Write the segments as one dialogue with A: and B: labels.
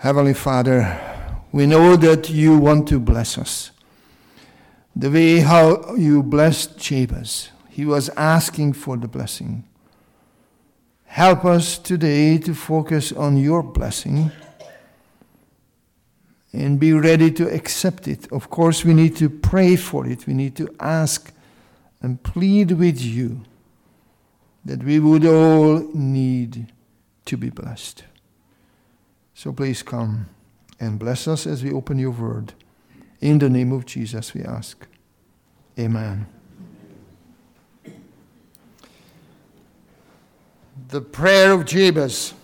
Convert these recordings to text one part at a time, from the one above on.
A: Heavenly Father, we know that you want to bless us. The way how you blessed Jabez, he was asking for the blessing. Help us today to focus on your blessing and be ready to accept it. Of course, we need to pray for it. We need to ask and plead with you that we would all need to be blessed. So please come and bless us as we open your word. In the name of Jesus, we ask. Amen. The prayer of Jabez.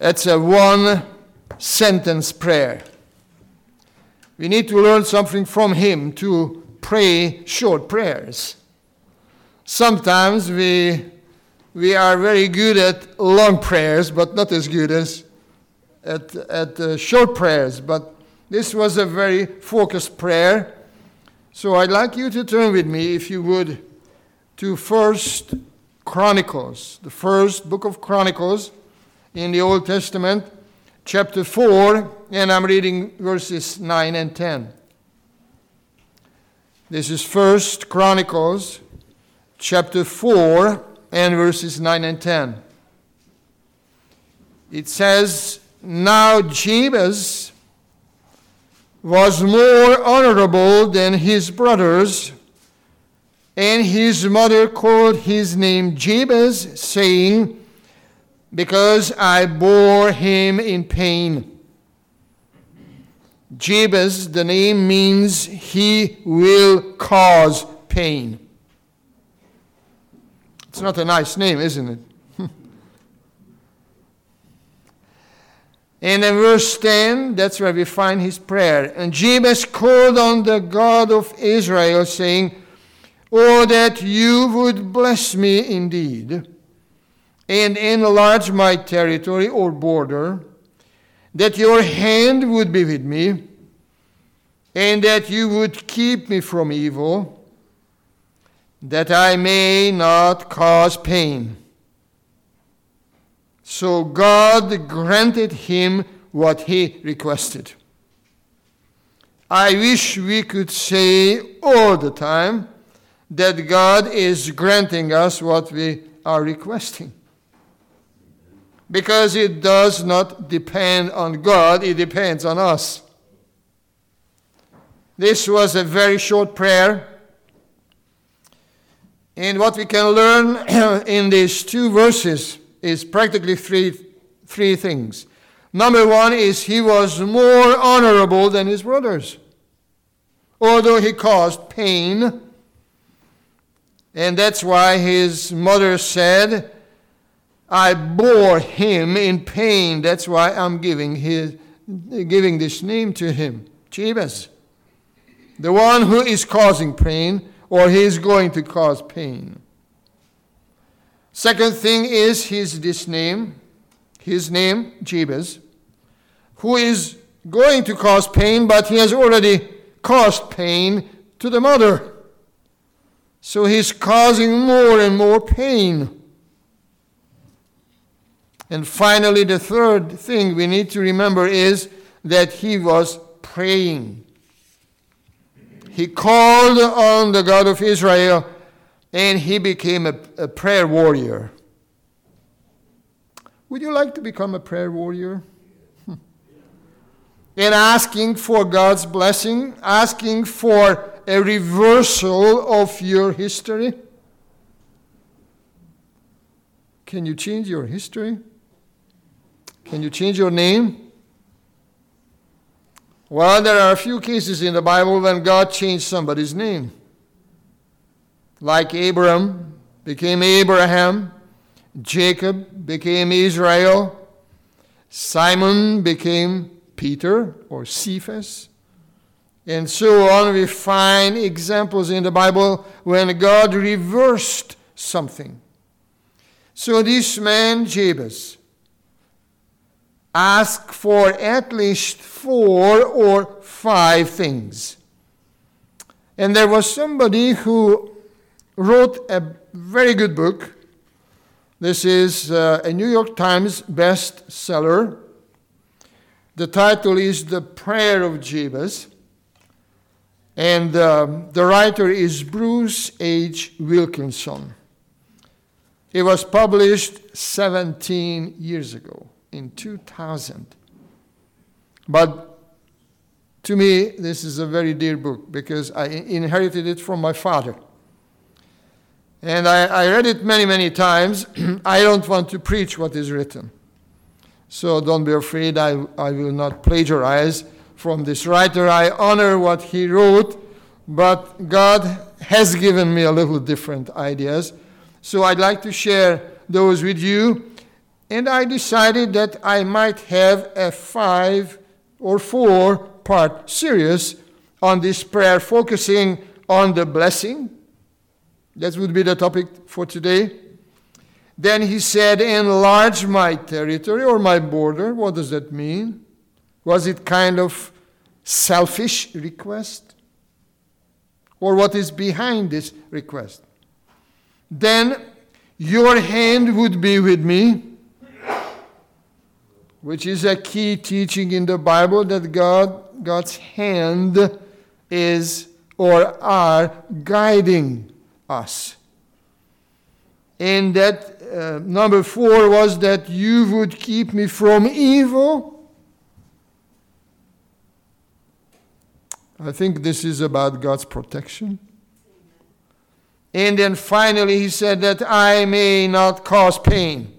A: It's a one sentence prayer. We need to learn something from him to pray short prayers. Sometimes we we are very good at long prayers, but not as good as at, at uh, short prayers. But this was a very focused prayer. So I'd like you to turn with me, if you would, to First Chronicles, the first book of Chronicles in the Old Testament, chapter 4, and I'm reading verses 9 and 10. This is First Chronicles, chapter 4 and verses 9 and 10. It says, Now Jabez was more honorable than his brothers, and his mother called his name Jabez, saying, Because I bore him in pain. Jabez, the name means he will cause pain. It's not a nice name, isn't it? And in verse 10, that's where we find his prayer. And Jabez called on the God of Israel, saying, Oh, that you would bless me indeed, and enlarge my territory or border, that your hand would be with me, and that you would keep me from evil that I may not cause pain. So God granted him what he requested. I wish we could say all the time that God is granting us what we are requesting. Because it does not depend on God, it depends on us. This was a very short prayer and what we can learn in these two verses is practically three, three things. Number one is he was more honorable than his brothers, although he caused pain. And that's why his mother said, I bore him in pain. That's why I'm giving, his, giving this name to him, Jabez. The one who is causing pain or he is going to cause pain. Second thing is his this name, his name, Jabez, who is going to cause pain, but he has already caused pain to the mother. So he's causing more and more pain. And finally, the third thing we need to remember is that he was praying he called on the God of Israel and he became a, a prayer warrior. Would you like to become a prayer warrior? Hmm. and asking for God's blessing, asking for a reversal of your history? Can you change your history? Can you change your name? Well, there are a few cases in the Bible when God changed somebody's name. Like Abram became Abraham, Jacob became Israel, Simon became Peter or Cephas, and so on. We find examples in the Bible when God reversed something. So this man, Jabez, asked for at least four or five things. And there was somebody who wrote a very good book. This is uh, a New York Times bestseller. The title is The Prayer of Jabez. And um, the writer is Bruce H. Wilkinson. It was published 17 years ago, in 2000. But to me, this is a very dear book because I inherited it from my father. And I, I read it many, many times. I don't want to preach what is written. So don't be afraid, I, I will not plagiarize from this writer. I honor what he wrote, but God has given me a little different ideas. So I'd like to share those with you. And I decided that I might have a five or four part series on this prayer, focusing on the blessing. That would be the topic for today. Then he said, Enlarge my territory or my border. What does that mean? Was it kind of selfish request? Or what is behind this request? Then your hand would be with me, which is a key teaching in the Bible that God, God's hand is or are guiding us. And that uh, number four was that you would keep me from evil. I think this is about God's protection. And then finally, he said that I may not cause pain.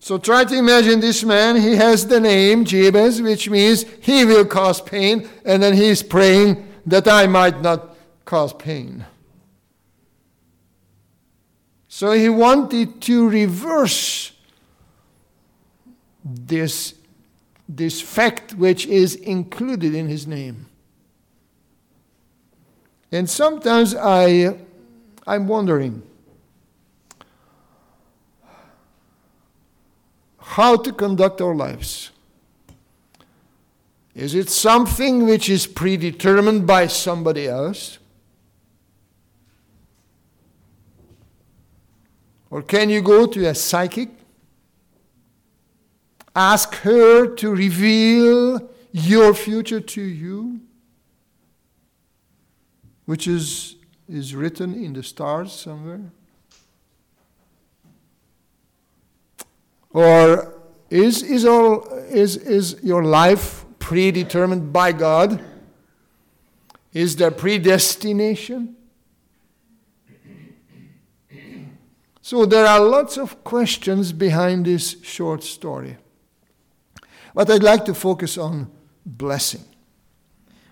A: So try to imagine this man. He has the name Jabez, which means he will cause pain, and then he's praying that I might not cause pain. So he wanted to reverse this, this fact which is included in his name. And sometimes I, I'm wondering how to conduct our lives. Is it something which is predetermined by somebody else? Or can you go to a psychic? Ask her to reveal your future to you, which is, is written in the stars somewhere? Or is, is, all, is, is your life predetermined by God? Is there predestination? So there are lots of questions behind this short story. But I'd like to focus on blessing.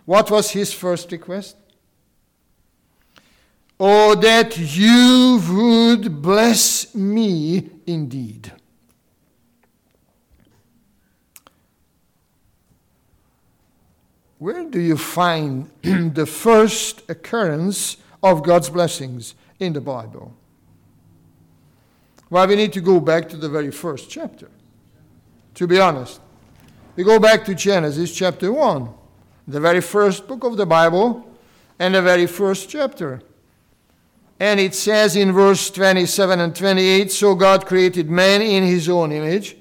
A: What was his first request? Oh, that you would bless me indeed. Where do you find the first occurrence of God's blessings in the Bible? Well, we need to go back to the very first chapter, to be honest. We go back to Genesis chapter 1, the very first book of the Bible, and the very first chapter. And it says in verse 27 and 28 So God created man in his own image.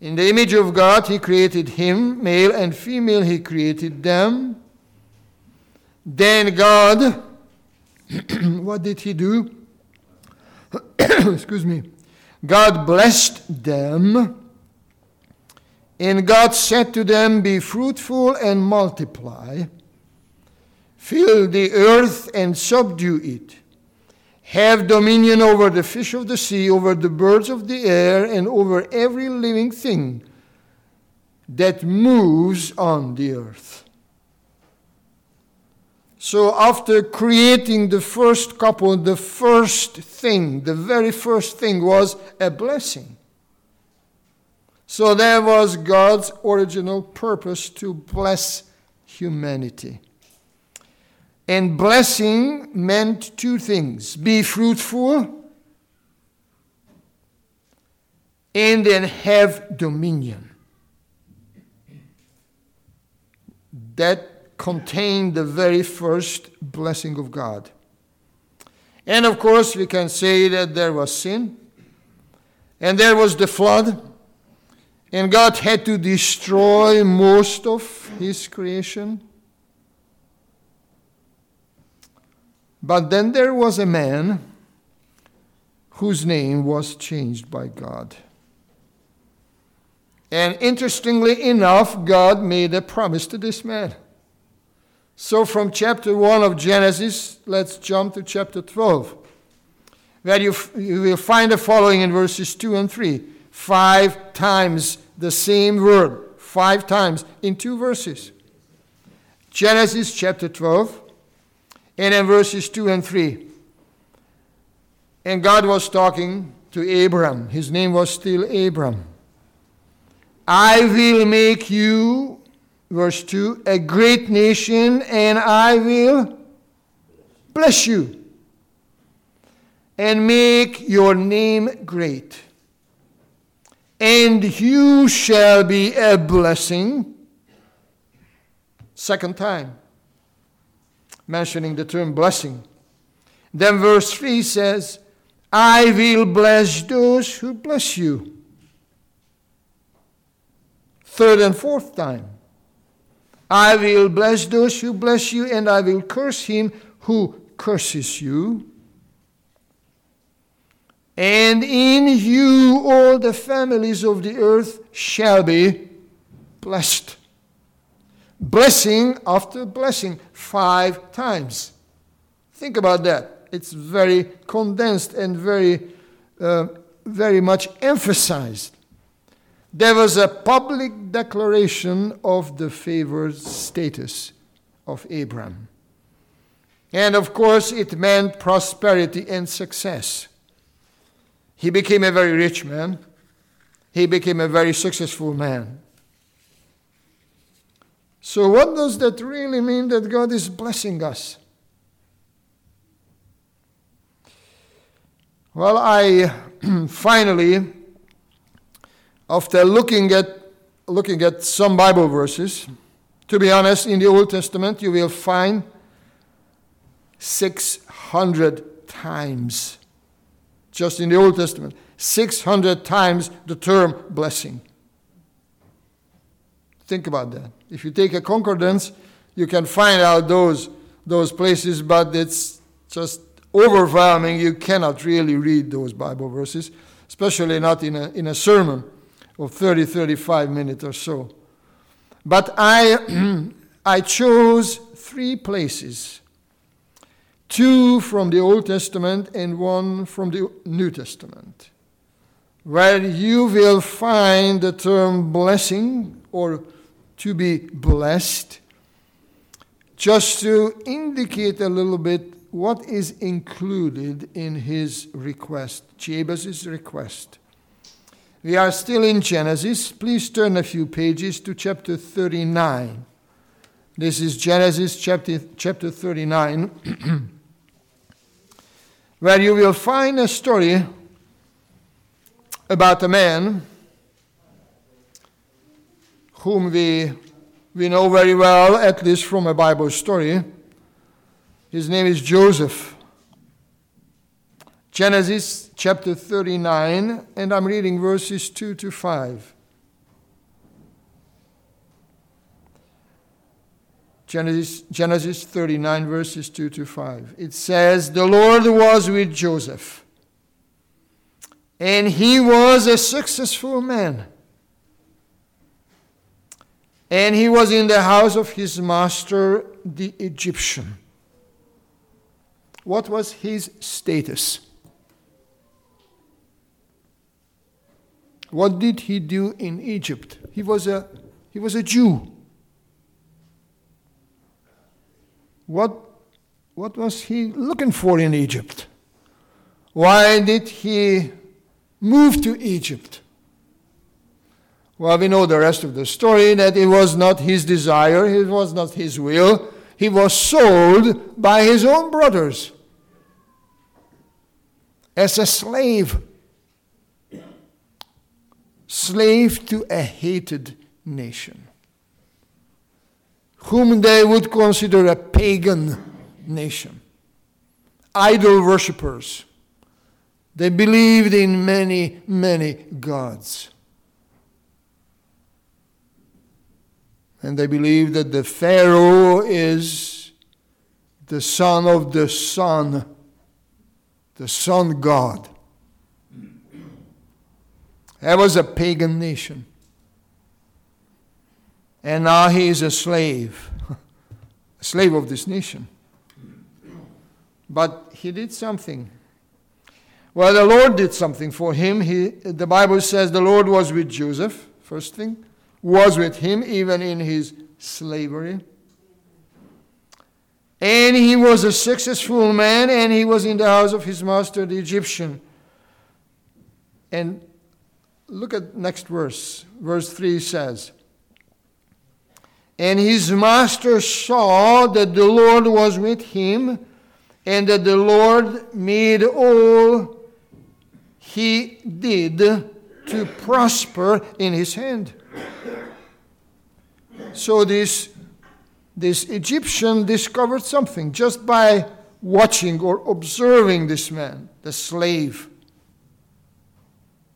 A: In the image of God, he created him, male and female, he created them. Then God, what did he do? excuse me, God blessed them, and God said to them, Be fruitful and multiply, fill the earth and subdue it. Have dominion over the fish of the sea, over the birds of the air, and over every living thing that moves on the earth. So, after creating the first couple, the first thing, the very first thing was a blessing. So, there was God's original purpose to bless humanity. And blessing meant two things be fruitful and then have dominion. That contained the very first blessing of God. And of course, we can say that there was sin, and there was the flood, And God had to destroy most of his creation. But then there was a man whose name was changed by God. And interestingly enough, God made a promise to this man. So from chapter 1 of Genesis, let's jump to chapter 12, where you, you will find the following in verses 2 and 3. Five times the same word, five times in two verses. Genesis chapter 12, and in verses 2 and 3. And God was talking to Abram. His name was still Abram. I will make you, verse 2, a great nation, and I will bless you and make your name great. And you shall be a blessing. Second time mentioning the term blessing. Then verse 3 says, I will bless those who bless you. Third and fourth time. I will bless those who bless you, and I will curse him who curses you. And in you all the families of the earth shall be blessed blessing after blessing five times. Think about that. It's very condensed and very, uh, very much emphasized. There was a public declaration of the favored status of Abram. And of course, it meant prosperity and success. He became a very rich man. He became a very successful man. So, what does that really mean that God is blessing us? Well, I finally, after looking at, looking at some Bible verses, to be honest, in the Old Testament, you will find 600 times, just in the Old Testament, 600 times the term blessing. Think about that. If you take a concordance, you can find out those, those places, but it's just overwhelming. You cannot really read those Bible verses, especially not in a, in a sermon of 30, 35 minutes or so. But I, I chose three places two from the Old Testament and one from the New Testament, where you will find the term blessing or to be blessed, just to indicate a little bit what is included in his request, Jabez's request. We are still in Genesis. Please turn a few pages to chapter 39. This is Genesis chapter, chapter 39, where you will find a story about a man whom we, we know very well, at least from a Bible story. His name is Joseph. Genesis chapter 39, and I'm reading verses 2 to 5. Genesis, Genesis 39, verses 2 to 5. It says, The Lord was with Joseph, and he was a successful man and he was in the house of his master, the Egyptian. What was his status? What did he do in Egypt? He was a, he was a Jew. What, what was he looking for in Egypt? Why did he move to Egypt? Well, we know the rest of the story that it was not his desire, it was not his will. He was sold by his own brothers as a slave. Slave to a hated nation, whom they would consider a pagan nation, idol worshippers. They believed in many, many gods. And they believe that the Pharaoh is the son of the sun, the sun god. That was a pagan nation. And now he is a slave, a slave of this nation. But he did something. Well, the Lord did something for him. He, the Bible says the Lord was with Joseph, first thing, was with him even in his slavery. And he was a successful man, and he was in the house of his master, the Egyptian. And look at next verse. Verse 3 says, And his master saw that the Lord was with him, and that the Lord made all he did to prosper in his hand. So this, this Egyptian discovered something just by watching or observing this man, the slave.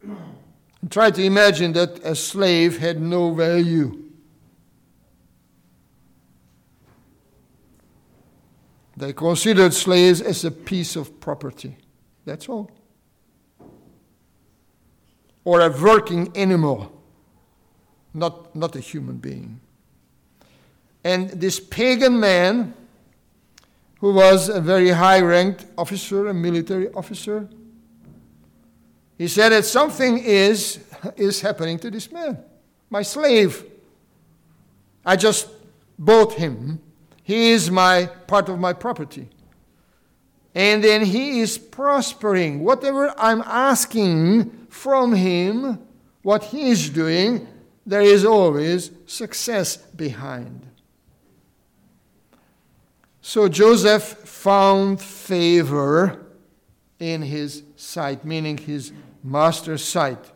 A: And try to imagine that a slave had no value. They considered slaves as a piece of property. That's all or a working animal, not, not a human being. And this pagan man, who was a very high ranked officer, a military officer, he said that something is, is happening to this man, my slave. I just bought him. He is my part of my property. And then he is prospering. Whatever I'm asking from him what he is doing, there is always success behind. So Joseph found favor in his sight, meaning his master's sight,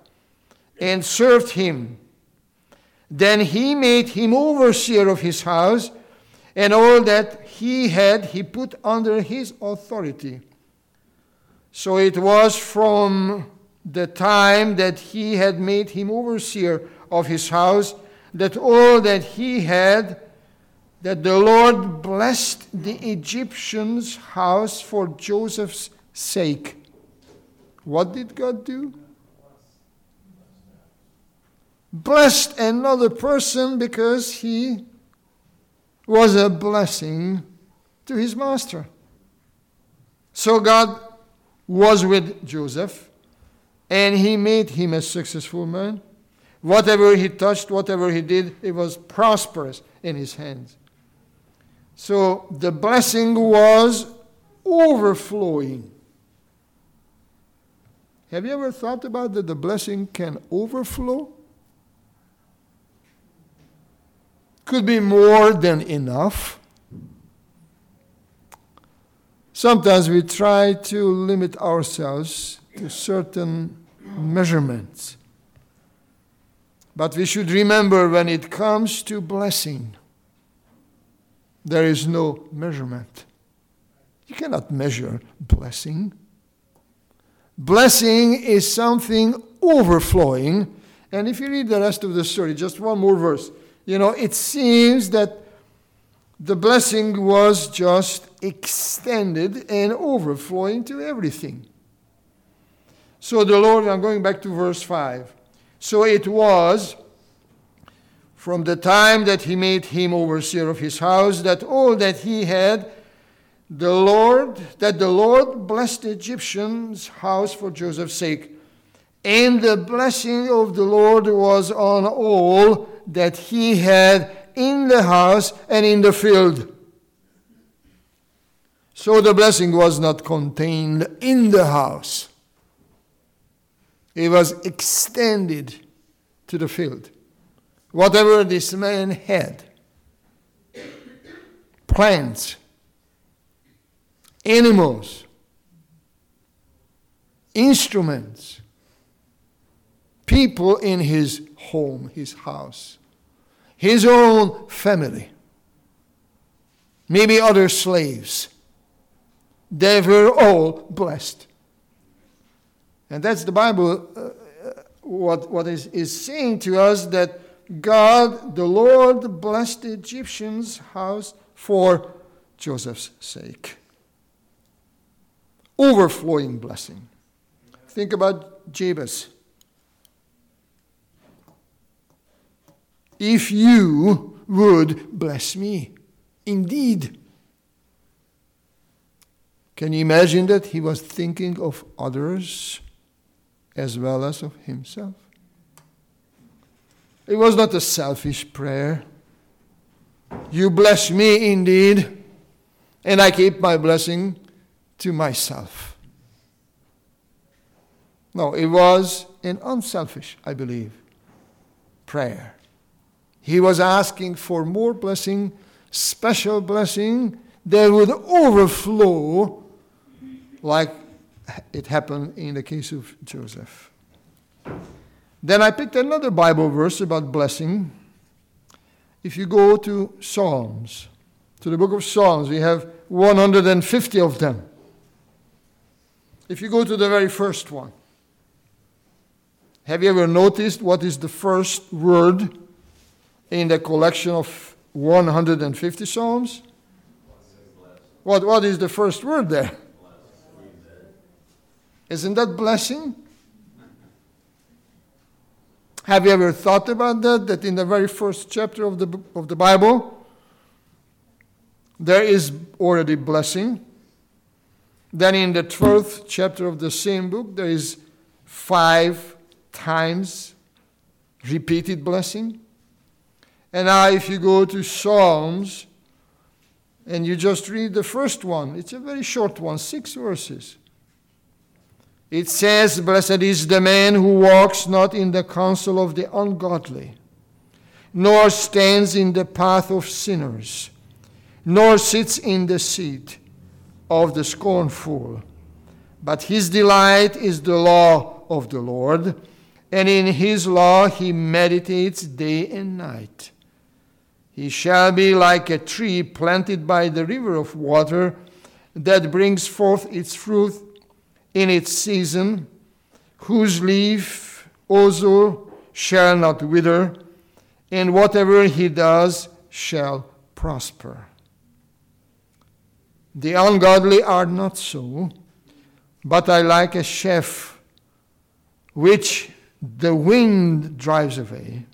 A: and served him. Then he made him overseer of his house, and all that he had he put under his authority. So it was from the time that he had made him overseer of his house, that all that he had, that the Lord blessed the Egyptian's house for Joseph's sake. What did God do? Blessed another person because he was a blessing to his master. So God was with Joseph and he made him a successful man. Whatever he touched, whatever he did, it was prosperous in his hands. So the blessing was overflowing. Have you ever thought about that the blessing can overflow? Could be more than enough. Sometimes we try to limit ourselves to certain measurements. But we should remember when it comes to blessing, there is no measurement. You cannot measure blessing. Blessing is something overflowing. And if you read the rest of the story, just one more verse, you know, it seems that the blessing was just extended and overflowing to everything. So the Lord, I'm going back to verse 5. So it was from the time that he made him overseer of his house that all that he had, the Lord, that the Lord blessed the Egyptian's house for Joseph's sake. And the blessing of the Lord was on all that he had in the house and in the field. So the blessing was not contained in the house it was extended to the field. Whatever this man had plants, animals, instruments, people in his home, his house, his own family, maybe other slaves. They were all blessed. And that's the Bible, uh, uh, what, what is, is saying to us that God, the Lord, blessed the Egyptian's house for Joseph's sake. Overflowing blessing. Think about Jabez. If you would bless me, indeed. Can you imagine that he was thinking of others as well as of himself? It was not a selfish prayer. You bless me indeed, and I keep my blessing to myself. No, it was an unselfish, I believe, prayer. He was asking for more blessing, special blessing that would overflow like it happened in the case of Joseph. Then I picked another Bible verse about blessing. If you go to Psalms, to the book of Psalms, we have 150 of them. If you go to the very first one, have you ever noticed what is the first word in the collection of 150 Psalms? What, what is the first word there? Isn't that blessing? Have you ever thought about that? That in the very first chapter of the, of the Bible, there is already blessing. Then in the 12th chapter of the same book, there is five times repeated blessing. And now, if you go to Psalms and you just read the first one, it's a very short one, six verses. It says, Blessed is the man who walks not in the counsel of the ungodly, nor stands in the path of sinners, nor sits in the seat of the scornful. But his delight is the law of the Lord, and in his law he meditates day and night. He shall be like a tree planted by the river of water that brings forth its fruit in its season, whose leaf also shall not wither, and whatever he does shall prosper. The ungodly are not so, but I like a chef which the wind drives away.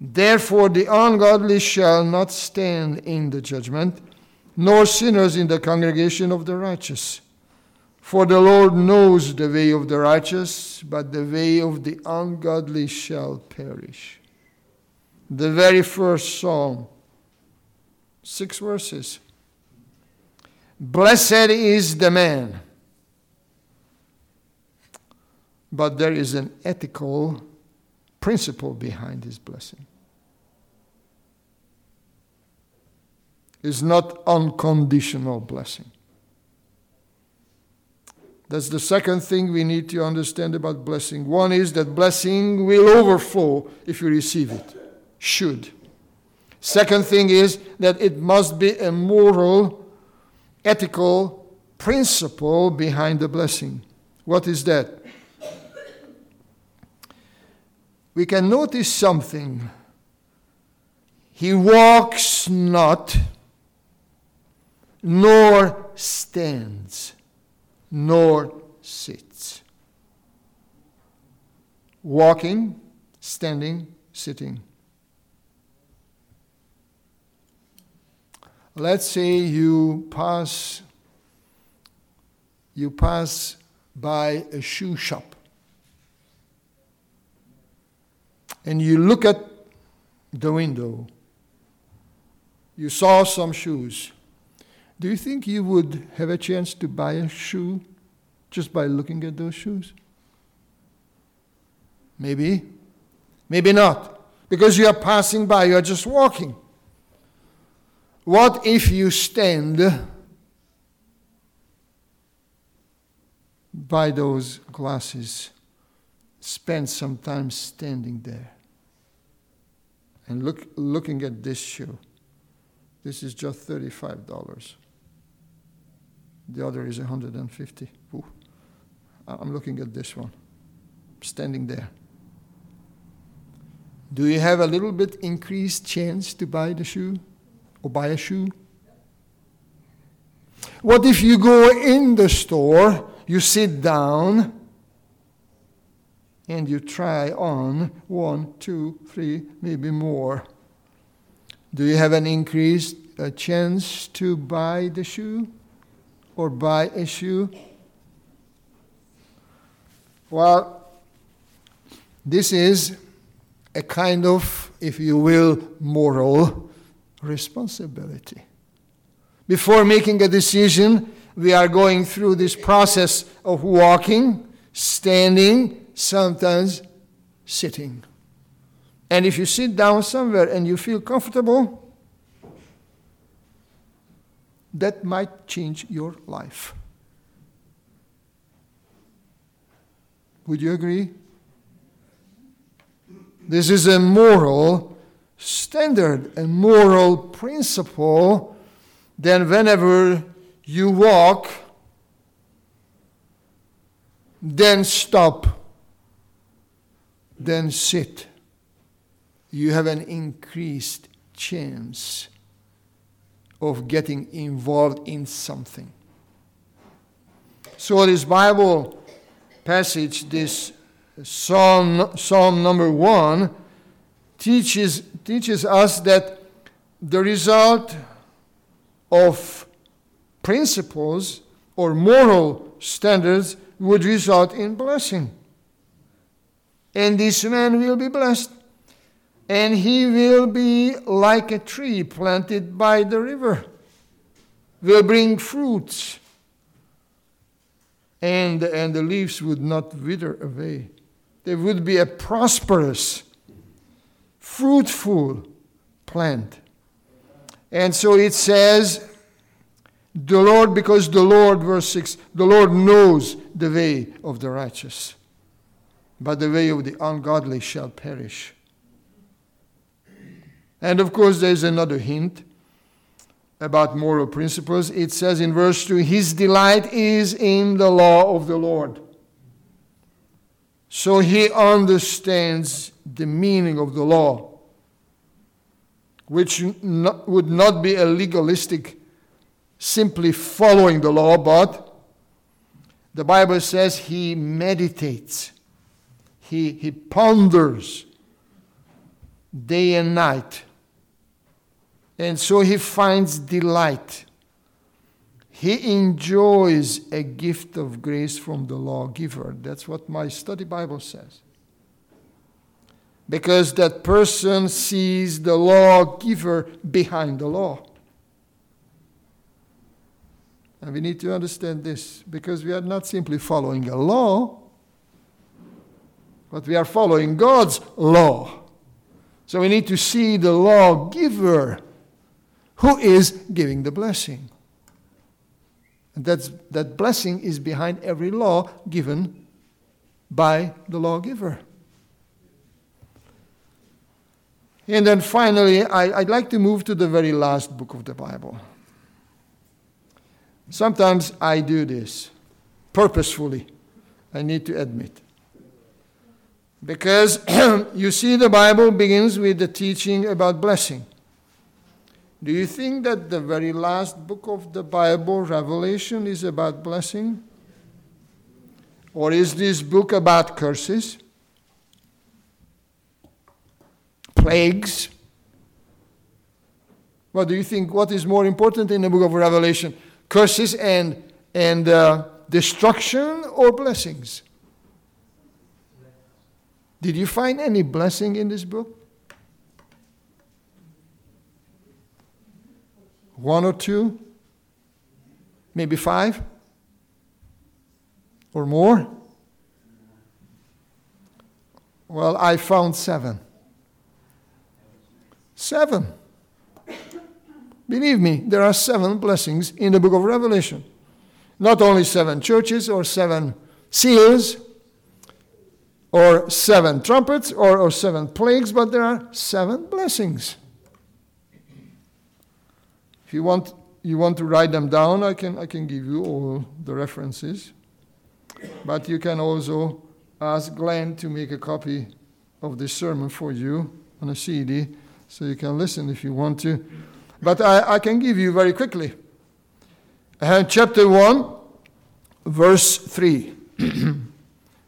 A: Therefore, the ungodly shall not stand in the judgment, nor sinners in the congregation of the righteous. For the Lord knows the way of the righteous, but the way of the ungodly shall perish. The very first psalm, six verses. Blessed is the man. But there is an ethical principle behind his blessing. It's not unconditional blessing. That's the second thing we need to understand about blessing. One is that blessing will overflow if you receive it. Should. Second thing is that it must be a moral, ethical principle behind the blessing. What is that? We can notice something. He walks not, nor stands nor sits. Walking, standing, sitting. Let's say you pass you pass by a shoe shop and you look at the window. You saw some shoes. Do you think you would have a chance to buy a shoe just by looking at those shoes? Maybe. Maybe not. Because you are passing by, you are just walking. What if you stand by those glasses, spend some time standing there, and look, looking at this shoe? This is just $35. The other is 150. Ooh. I'm looking at this one, standing there. Do you have a little bit increased chance to buy the shoe or buy a shoe? What if you go in the store, you sit down, and you try on one, two, three, maybe more? Do you have an increased uh, chance to buy the shoe or buy a shoe? Well, this is a kind of, if you will, moral responsibility. Before making a decision, we are going through this process of walking, standing, sometimes sitting. And if you sit down somewhere and you feel comfortable, that might change your life. Would you agree? This is a moral standard, a moral principle. Then, whenever you walk, then stop, then sit, you have an increased chance of getting involved in something. So, this Bible passage, this Psalm, Psalm number one, teaches, teaches us that the result of principles or moral standards would result in blessing. And this man will be blessed. And he will be like a tree planted by the river, will bring fruits and, and the leaves would not wither away. There would be a prosperous, fruitful plant. And so it says, the Lord, because the Lord, verse 6, the Lord knows the way of the righteous, but the way of the ungodly shall perish. And of course, there's another hint about moral principles, it says in verse 2 His delight is in the law of the Lord. So he understands the meaning of the law, which not, would not be a legalistic, simply following the law, but the Bible says he meditates, he, he ponders day and night and so he finds delight. He enjoys a gift of grace from the lawgiver. That's what my study Bible says. Because that person sees the lawgiver behind the law. And we need to understand this because we are not simply following a law, but we are following God's law. So we need to see the lawgiver who is giving the blessing. And that's, that blessing is behind every law given by the lawgiver. And then finally, I, would like to move to the very last book of the Bible. Sometimes I do this purposefully, I need to admit. Because you see, the Bible begins with the teaching about blessing. Do you think that the very last book of the Bible, Revelation, is about blessing? Or is this book about curses? Plagues? What do you think? What is more important in the book of Revelation? Curses and, and uh, destruction or blessings? Did you find any blessing in this book? One or two? Maybe five? Or more? Well, I found seven. Seven. Believe me, there are seven blessings in the book of Revelation. Not only seven churches or seven seals or seven trumpets or, or seven plagues, but there are seven blessings you want, you want to write them down, I can, I can give you all the references. But you can also ask Glenn to make a copy of this sermon for you. on a CD, so you can listen if you want to. But I, I can give you very quickly. Uh, chapter 1, verse 3.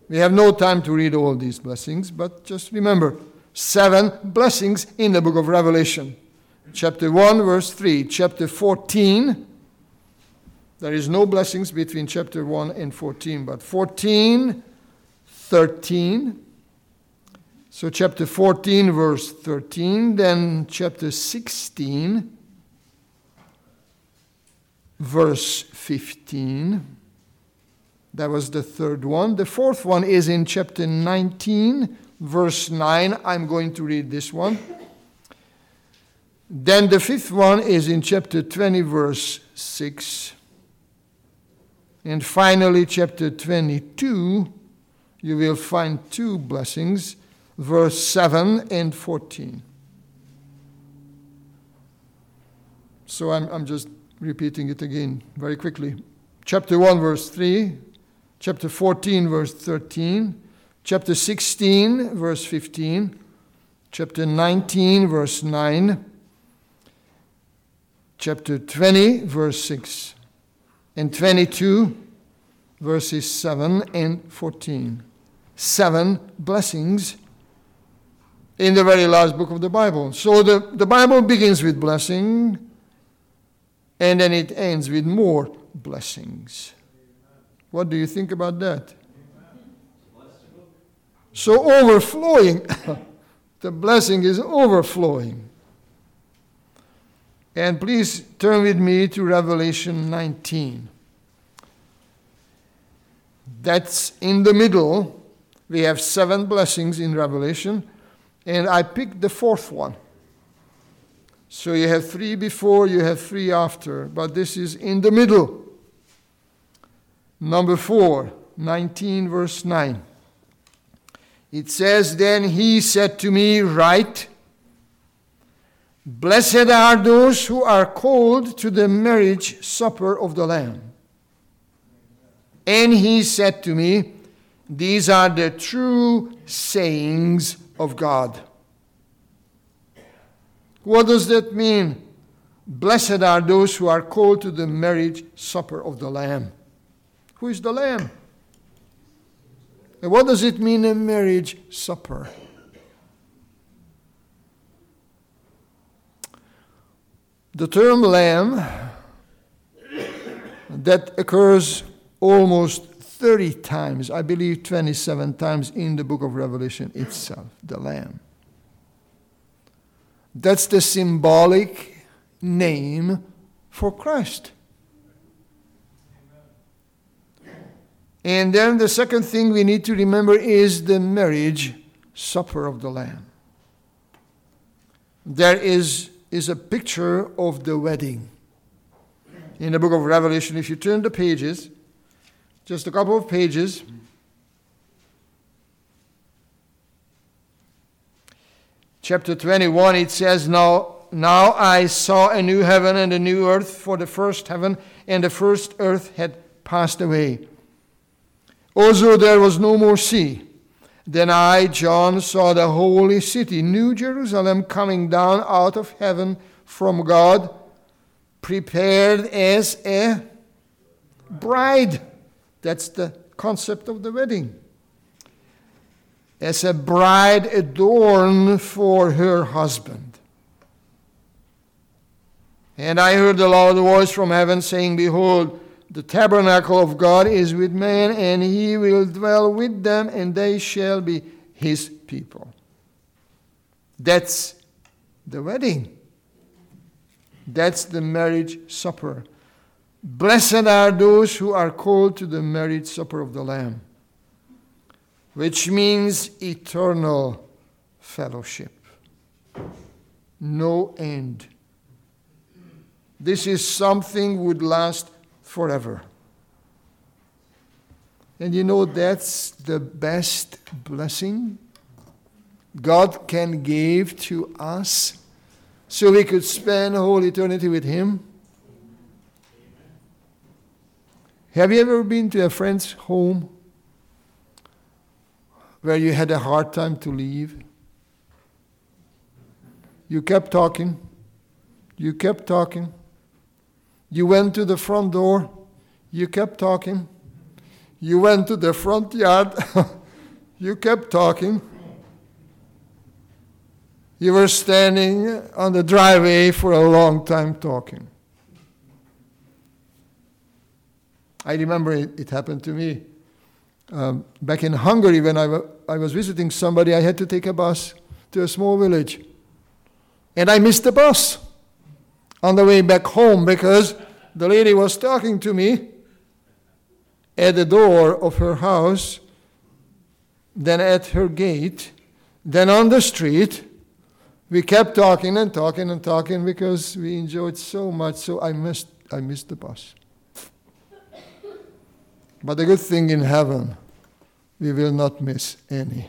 A: we have no time to read all these blessings, but just remember seven blessings in the book of Revelation. Chapter 1, verse 3. Chapter 14, there is no blessings between chapter 1 and 14, but 14, 13. So, chapter 14, verse 13, then chapter 16, verse 15. That was the third one. The fourth one is in chapter 19, verse 9. I'm going to read this one. Then the fifth one is in chapter 20, verse 6. And finally, chapter 22, you will find two blessings, verse 7 and 14. So I'm, I'm just repeating it again very quickly. Chapter 1, verse 3, chapter 14, verse 13, chapter 16, verse 15, chapter 19, verse 9, chapter 20, verse 6 and 22, verses 7 and 14. Seven blessings in the very last book of the Bible. So the, the Bible begins with blessing, and then it ends with more blessings. What do you think about that? So, overflowing, the blessing is overflowing. And please turn with me to Revelation 19. That's in the middle. We have seven blessings in Revelation, and I picked the fourth one. So you have three before, you have three after, but this is in the middle. Number four, 19, verse 9. It says, Then he said to me, Write. Blessed are those who are called to the marriage supper of the Lamb. And he said to me, These are the true sayings of God. What does that mean? Blessed are those who are called to the marriage supper of the Lamb. Who is the Lamb? And what does it mean, a marriage supper? The term lamb that occurs almost 30 times, I believe 27 times in the book of Revelation itself, the lamb. That's the symbolic name for Christ. And then the second thing we need to remember is the marriage supper of the Lamb. There is is a picture of the wedding. In the book of Revelation, if you turn the pages, just a couple of pages, chapter 21, it says, Now, now I saw a new heaven and a new earth, for the first heaven and the first earth had passed away. Also, there was no more sea. Then I, John, saw the holy city, New Jerusalem, coming down out of heaven from God, prepared as a bride. That's the concept of the wedding. As a bride adorned for her husband. And I heard a loud voice from heaven saying, Behold, the tabernacle of God is with man, and he will dwell with them, and they shall be his people. That's the wedding. That's the marriage supper. Blessed are those who are called to the marriage supper of the Lamb, which means eternal fellowship. No end. This is something would last forever. And you know, that's the best blessing God can give to us so we could spend a whole eternity with Him. Have you ever been to a friend's home where you had a hard time to leave? You kept talking. You kept talking. You went to the front door. You kept talking. You went to the front yard. you kept talking. You were standing on the driveway for a long time talking. I remember it, it happened to me. Um, back in Hungary, when I, w- I was visiting somebody, I had to take a bus to a small village. And I missed the bus on the way back home because the lady was talking to me at the door of her house, then at her gate, then on the street. We kept talking and talking and talking because we enjoyed so much, so I missed, I missed the bus. But the good thing in heaven, we will not miss any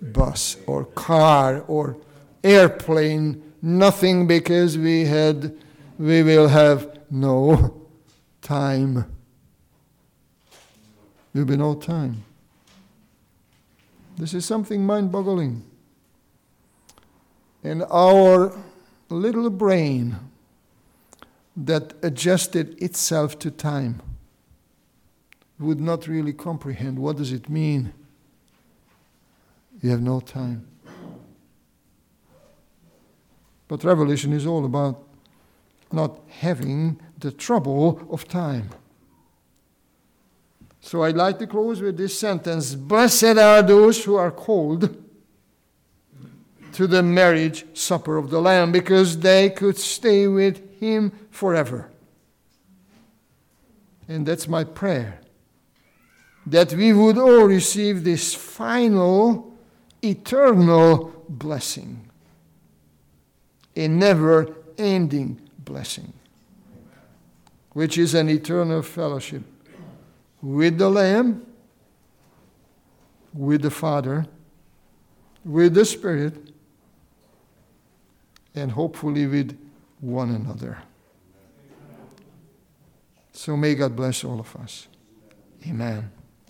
A: bus or car or airplane, nothing because we had we will have no time. There will be no time. This is something mind boggling. And our little brain that adjusted itself to time would not really comprehend what does it mean you have no time but revelation is all about not having the trouble of time. So i'd like to close with this sentence. Blessed are those who are called to the marriage supper of the lamb because they could stay with him forever. And that's my prayer that we would all receive this final, eternal blessing, a never ending blessing, which is an eternal fellowship with the Lamb, with the Father, with the Spirit, and hopefully with one another. So may God bless all of us. Amen.